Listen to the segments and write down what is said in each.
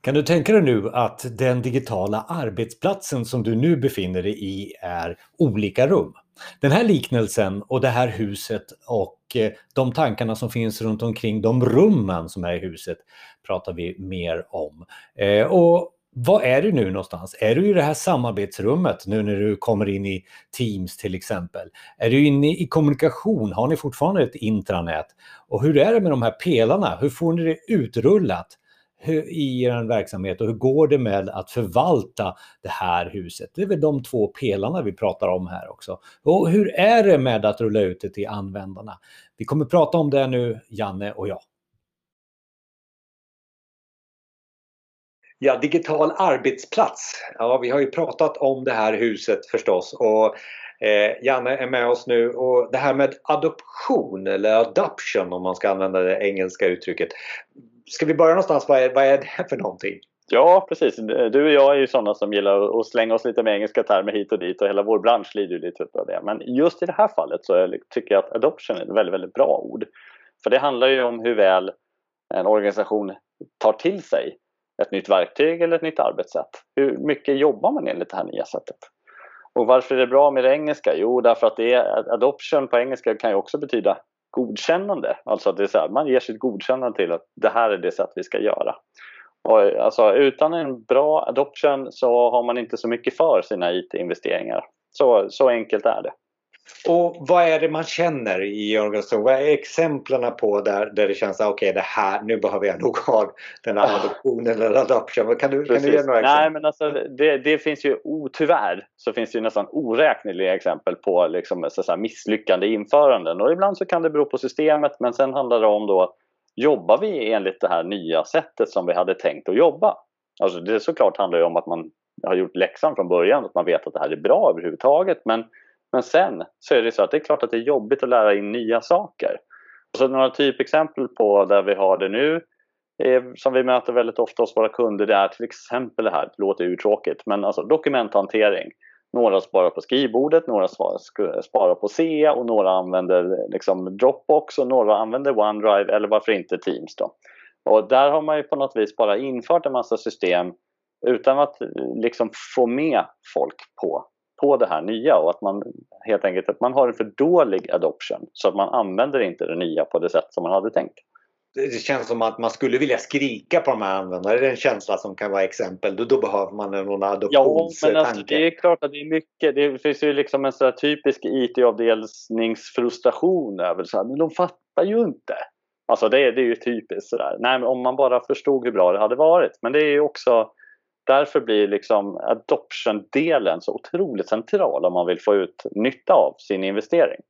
Kan du tänka dig nu att den digitala arbetsplatsen som du nu befinner dig i är olika rum? Den här liknelsen och det här huset och eh, de tankarna som finns runt omkring de rummen som är i huset pratar vi mer om. Eh, och vad är du nu någonstans? Är du i det här samarbetsrummet nu när du kommer in i Teams till exempel? Är du inne i kommunikation? Har ni fortfarande ett intranät? Och hur är det med de här pelarna? Hur får ni det utrullat? I er verksamhet och hur går det med att förvalta det här huset? Det är väl de två pelarna vi pratar om här också. Och hur är det med att rulla ut det till användarna? Vi kommer prata om det nu, Janne och jag. Ja, digital arbetsplats. Ja, vi har ju pratat om det här huset förstås och eh, Janne är med oss nu och det här med adoption eller adoption om man ska använda det engelska uttrycket. Ska vi börja någonstans? Vad är, vad är det för någonting? Ja, precis. Du och jag är ju sådana som gillar att slänga oss lite med engelska termer hit och dit och hela vår bransch lider ju lite av det. Men just i det här fallet så tycker jag att adoption är ett väldigt, väldigt bra ord. För det handlar ju om hur väl en organisation tar till sig ett nytt verktyg eller ett nytt arbetssätt. Hur mycket jobbar man enligt det här nya sättet? Och varför är det bra med det engelska? Jo, därför att det är, adoption på engelska kan ju också betyda godkännande. Alltså att det är så här, man ger sitt godkännande till att det här är det sätt vi ska göra. Och alltså, utan en bra adoption så har man inte så mycket för sina IT-investeringar. Så, så enkelt är det. Och vad är det man känner i organisationen? Vad är exemplen på där, där det känns okej okay, det här, nu behöver jag nog ha den här adoptionen eller adoption. Kan du, kan du ge några exempel? Nej men alltså det, det finns ju tyvärr så finns det ju nästan oräkneliga exempel på liksom, så, så misslyckande införanden. Och ibland så kan det bero på systemet men sen handlar det om då jobbar vi enligt det här nya sättet som vi hade tänkt att jobba? Alltså det såklart handlar ju om att man har gjort läxan från början, att man vet att det här är bra överhuvudtaget. Men men sen så är det så att det är klart att det är jobbigt att lära in nya saker. Så några typexempel på där vi har det nu är, som vi möter väldigt ofta hos våra kunder det är till exempel det här, det låter urtråkigt, men alltså dokumenthantering. Några sparar på skrivbordet, några sparar på C och några använder liksom Dropbox och några använder OneDrive eller varför inte Teams. Då. Och där har man ju på något vis bara infört en massa system utan att eh, liksom få med folk på på det här nya och att man helt enkelt att man har en för dålig adoption så att man använder inte det nya på det sätt som man hade tänkt. Det känns som att man skulle vilja skrika på de här användarna. Det är en känsla som kan vara exempel. Då, då behöver man någon adoptionstanke. Ja, men alltså, det är klart att det är mycket. Det finns ju liksom en sån typisk IT-avdelningsfrustration över så här, men de fattar ju inte. Alltså det, det är ju typiskt sådär. Nej, men om man bara förstod hur bra det hade varit. Men det är ju också därför blir liksom adoption-delen så otroligt central om man vill få ut nytta av sin investering.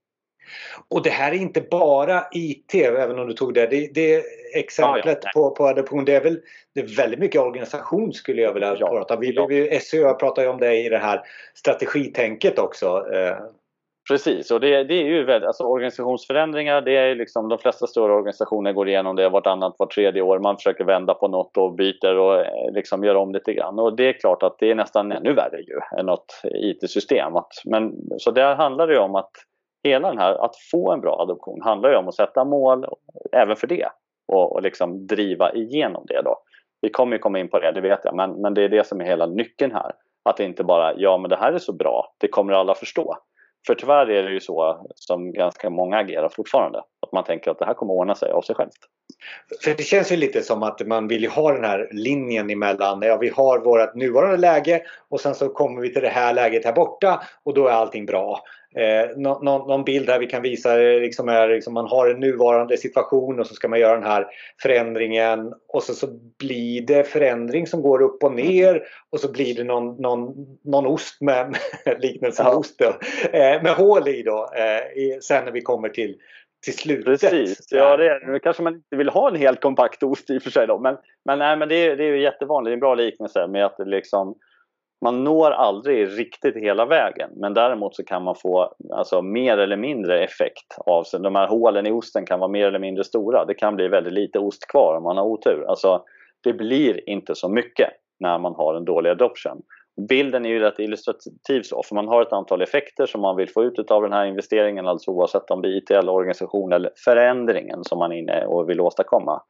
Och det här är inte bara IT, även om du tog det. Det, det exemplet ja, ja, på, på adoption, det är väl det är väldigt mycket organisation skulle jag vilja ja, prata om. Vi, vi, SÖ pratar ju om det i det här strategitänket också. Precis, och det, det är ju väldigt, alltså organisationsförändringar, det är liksom de flesta stora organisationer går igenom det vartannat, vart tredje år. Man försöker vända på något och byter och eh, liksom gör om lite grann. Och det är klart att det är nästan ännu värre ju än något IT-system. Men, så där handlar det ju om att hela den här, att få en bra adoption handlar ju om att sätta mål även för det och, och liksom driva igenom det då. Vi kommer ju komma in på det, det vet jag, men, men det är det som är hela nyckeln här. Att inte bara, ja men det här är så bra, det kommer alla förstå. För tyvärr är det ju så som ganska många agerar fortfarande. Att man tänker att det här kommer ordna sig av sig självt. För det känns ju lite som att man vill ha den här linjen emellan. Ja, vi har vårt nuvarande läge och sen så kommer vi till det här läget här borta och då är allting bra. Eh, någon, någon, bild här vi kan visa liksom är liksom man har en nuvarande situation och så ska man göra den här förändringen och så, så blir det förändring som går upp och ner och så blir det någon, någon, någon ost med, med liknelse ja. ost då, eh, med hål i då eh, sen när vi kommer till till slutet. Precis, ja det är det. kanske man inte vill ha en helt kompakt ost i och för sig då. Men, men, nej, men det, är, det är jättevanligt, det är en bra liknelse med att det liksom man når aldrig riktigt hela vägen men däremot så kan man få alltså, mer eller mindre effekt av sig. De här hålen i osten kan vara mer eller mindre stora. Det kan bli väldigt lite ost kvar om man har otur. Alltså, det blir inte så mycket när man har en dålig adoption. Bilden är ju rätt illustrativ så, för man har ett antal effekter som man vill få ut av den här investeringen, alltså oavsett om det är IT eller organisation eller förändringen som man är inne och vill åstadkomma.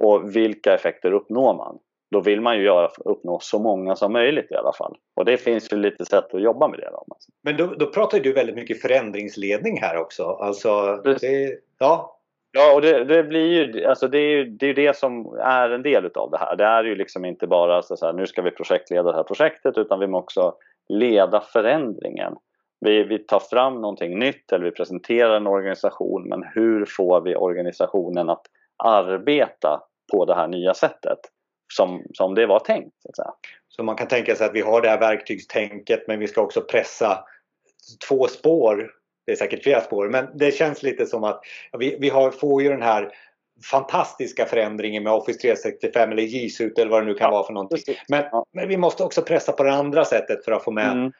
Och vilka effekter uppnår man? Då vill man ju göra, uppnå så många som möjligt i alla fall. Och det finns ju lite sätt att jobba med det. Då. Men då, då pratar du väldigt mycket förändringsledning här också. Alltså, det, ja. Ja, och det, det, blir ju, alltså det är ju det, är det som är en del utav det här. Det är ju liksom inte bara så här, nu ska vi projektleda det här projektet utan vi måste också leda förändringen. Vi, vi tar fram någonting nytt eller vi presenterar en organisation men hur får vi organisationen att arbeta på det här nya sättet? Som, som det var tänkt. Så, så man kan tänka sig att vi har det här verktygstänket men vi ska också pressa två spår. Det är säkert flera spår men det känns lite som att vi, vi har, får ju den här fantastiska förändringen med Office 365 eller G Suite eller vad det nu kan ja, vara för någonting. Men, ja. men, vi måste också pressa på det andra sättet för att få med mm.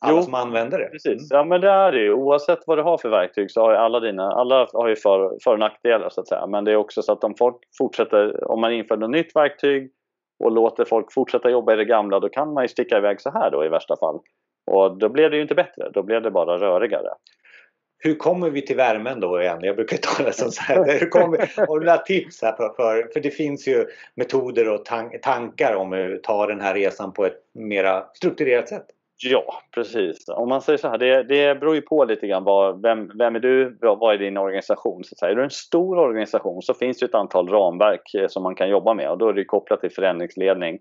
alla jo, som använder det. Precis, mm. ja men det är det ju. Oavsett vad du har för verktyg så har ju alla dina, alla har ju för, för och nackdelar så att säga. Men det är också så att om folk fortsätter, om man inför något nytt verktyg och låter folk fortsätta jobba i det gamla då kan man ju sticka iväg så här då i värsta fall. Och då blir det ju inte bättre, då blir det bara rörigare. Hur kommer vi till värmen då igen? Jag brukar ta det som så här. Hur kommer, har du några tips här för, för, för det finns ju metoder och tankar om hur ta den här resan på ett mera strukturerat sätt. Ja, precis. Om man säger så här, det, det beror ju på lite grann vad, vem, vem är du, vad är din organisation? Så att säga. Är du en stor organisation så finns det ett antal ramverk eh, som man kan jobba med och då är det kopplat till förändringsledning.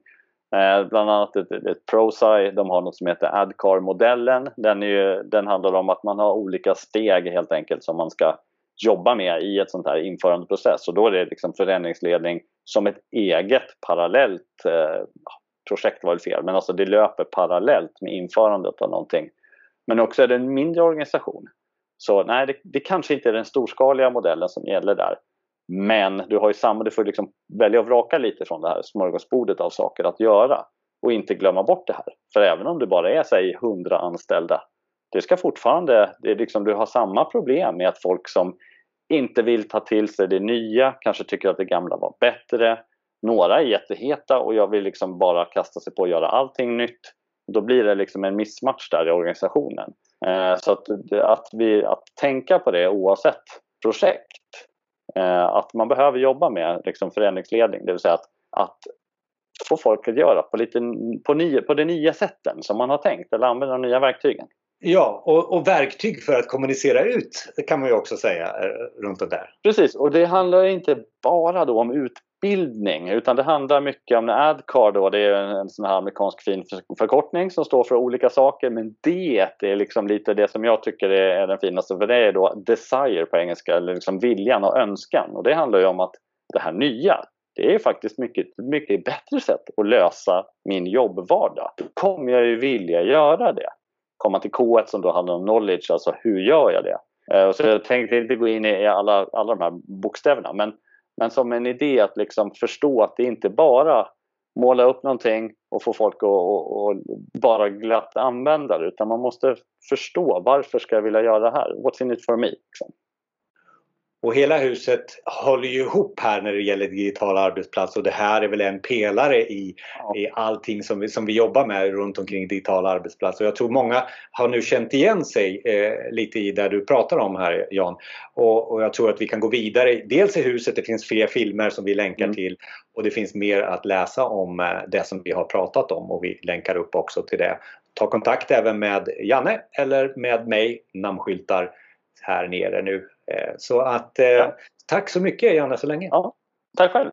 Eh, bland annat ett, ett ProSci, de har något som heter ADCAR-modellen. Den, den handlar om att man har olika steg helt enkelt som man ska jobba med i ett sånt här införandeprocess och då är det liksom förändringsledning som ett eget parallellt eh, projekt var det fel, men alltså det löper parallellt med införandet av någonting. Men också är det en mindre organisation. Så nej, det, det kanske inte är den storskaliga modellen som gäller där. Men du har ju samma, du får liksom välja och vraka lite från det här smörgåsbordet av saker att göra och inte glömma bort det här. För även om du bara är säg 100 anställda, det ska fortfarande, det är liksom, du har samma problem med att folk som inte vill ta till sig det nya, kanske tycker att det gamla var bättre, några är jätteheta och jag vill liksom bara kasta sig på att göra allting nytt. Då blir det liksom en missmatch där i organisationen. Eh, så att, att, vi, att tänka på det oavsett projekt. Eh, att man behöver jobba med liksom förändringsledning, det vill säga att, att få folk att göra på, lite, på, nya, på de nya sätten som man har tänkt eller använda de nya verktygen. Ja, och, och, verktyg för att kommunicera ut kan man ju också säga eh, runt det där. Precis, och det handlar inte bara då om ut, utbildning utan det handlar mycket om ADCAR då, det är en sån här amerikansk fin förkortning som står för olika saker men det är liksom lite det som jag tycker är den finaste för det är då desire på engelska, eller liksom viljan och önskan och det handlar ju om att det här nya det är faktiskt mycket, mycket bättre sätt att lösa min jobbvardag. Då kommer jag ju vilja göra det. Komma till K1 som då handlar om knowledge, alltså hur gör jag det? Eh, så jag tänkte inte gå in i alla, alla de här bokstäverna men men som en idé att liksom förstå att det inte bara måla upp någonting och få folk att och, och bara glatt använda det utan man måste förstå varför ska jag vilja göra det här? What's in it for me? Liksom. Och hela huset håller ju ihop här när det gäller digital arbetsplats och det här är väl en pelare i, ja. i allting som vi, som vi jobbar med runt omkring digital arbetsplats. Och jag tror många har nu känt igen sig eh, lite i det du pratar om här Jan. Och, och, jag tror att vi kan gå vidare. Dels i huset, det finns fler filmer som vi länkar mm. till och det finns mer att läsa om eh, det som vi har pratat om och vi länkar upp också till det. Ta kontakt även med Janne eller med mig, namnskyltar här nere nu så att eh, ja. tack så mycket Janne så länge. Ja, tack själv.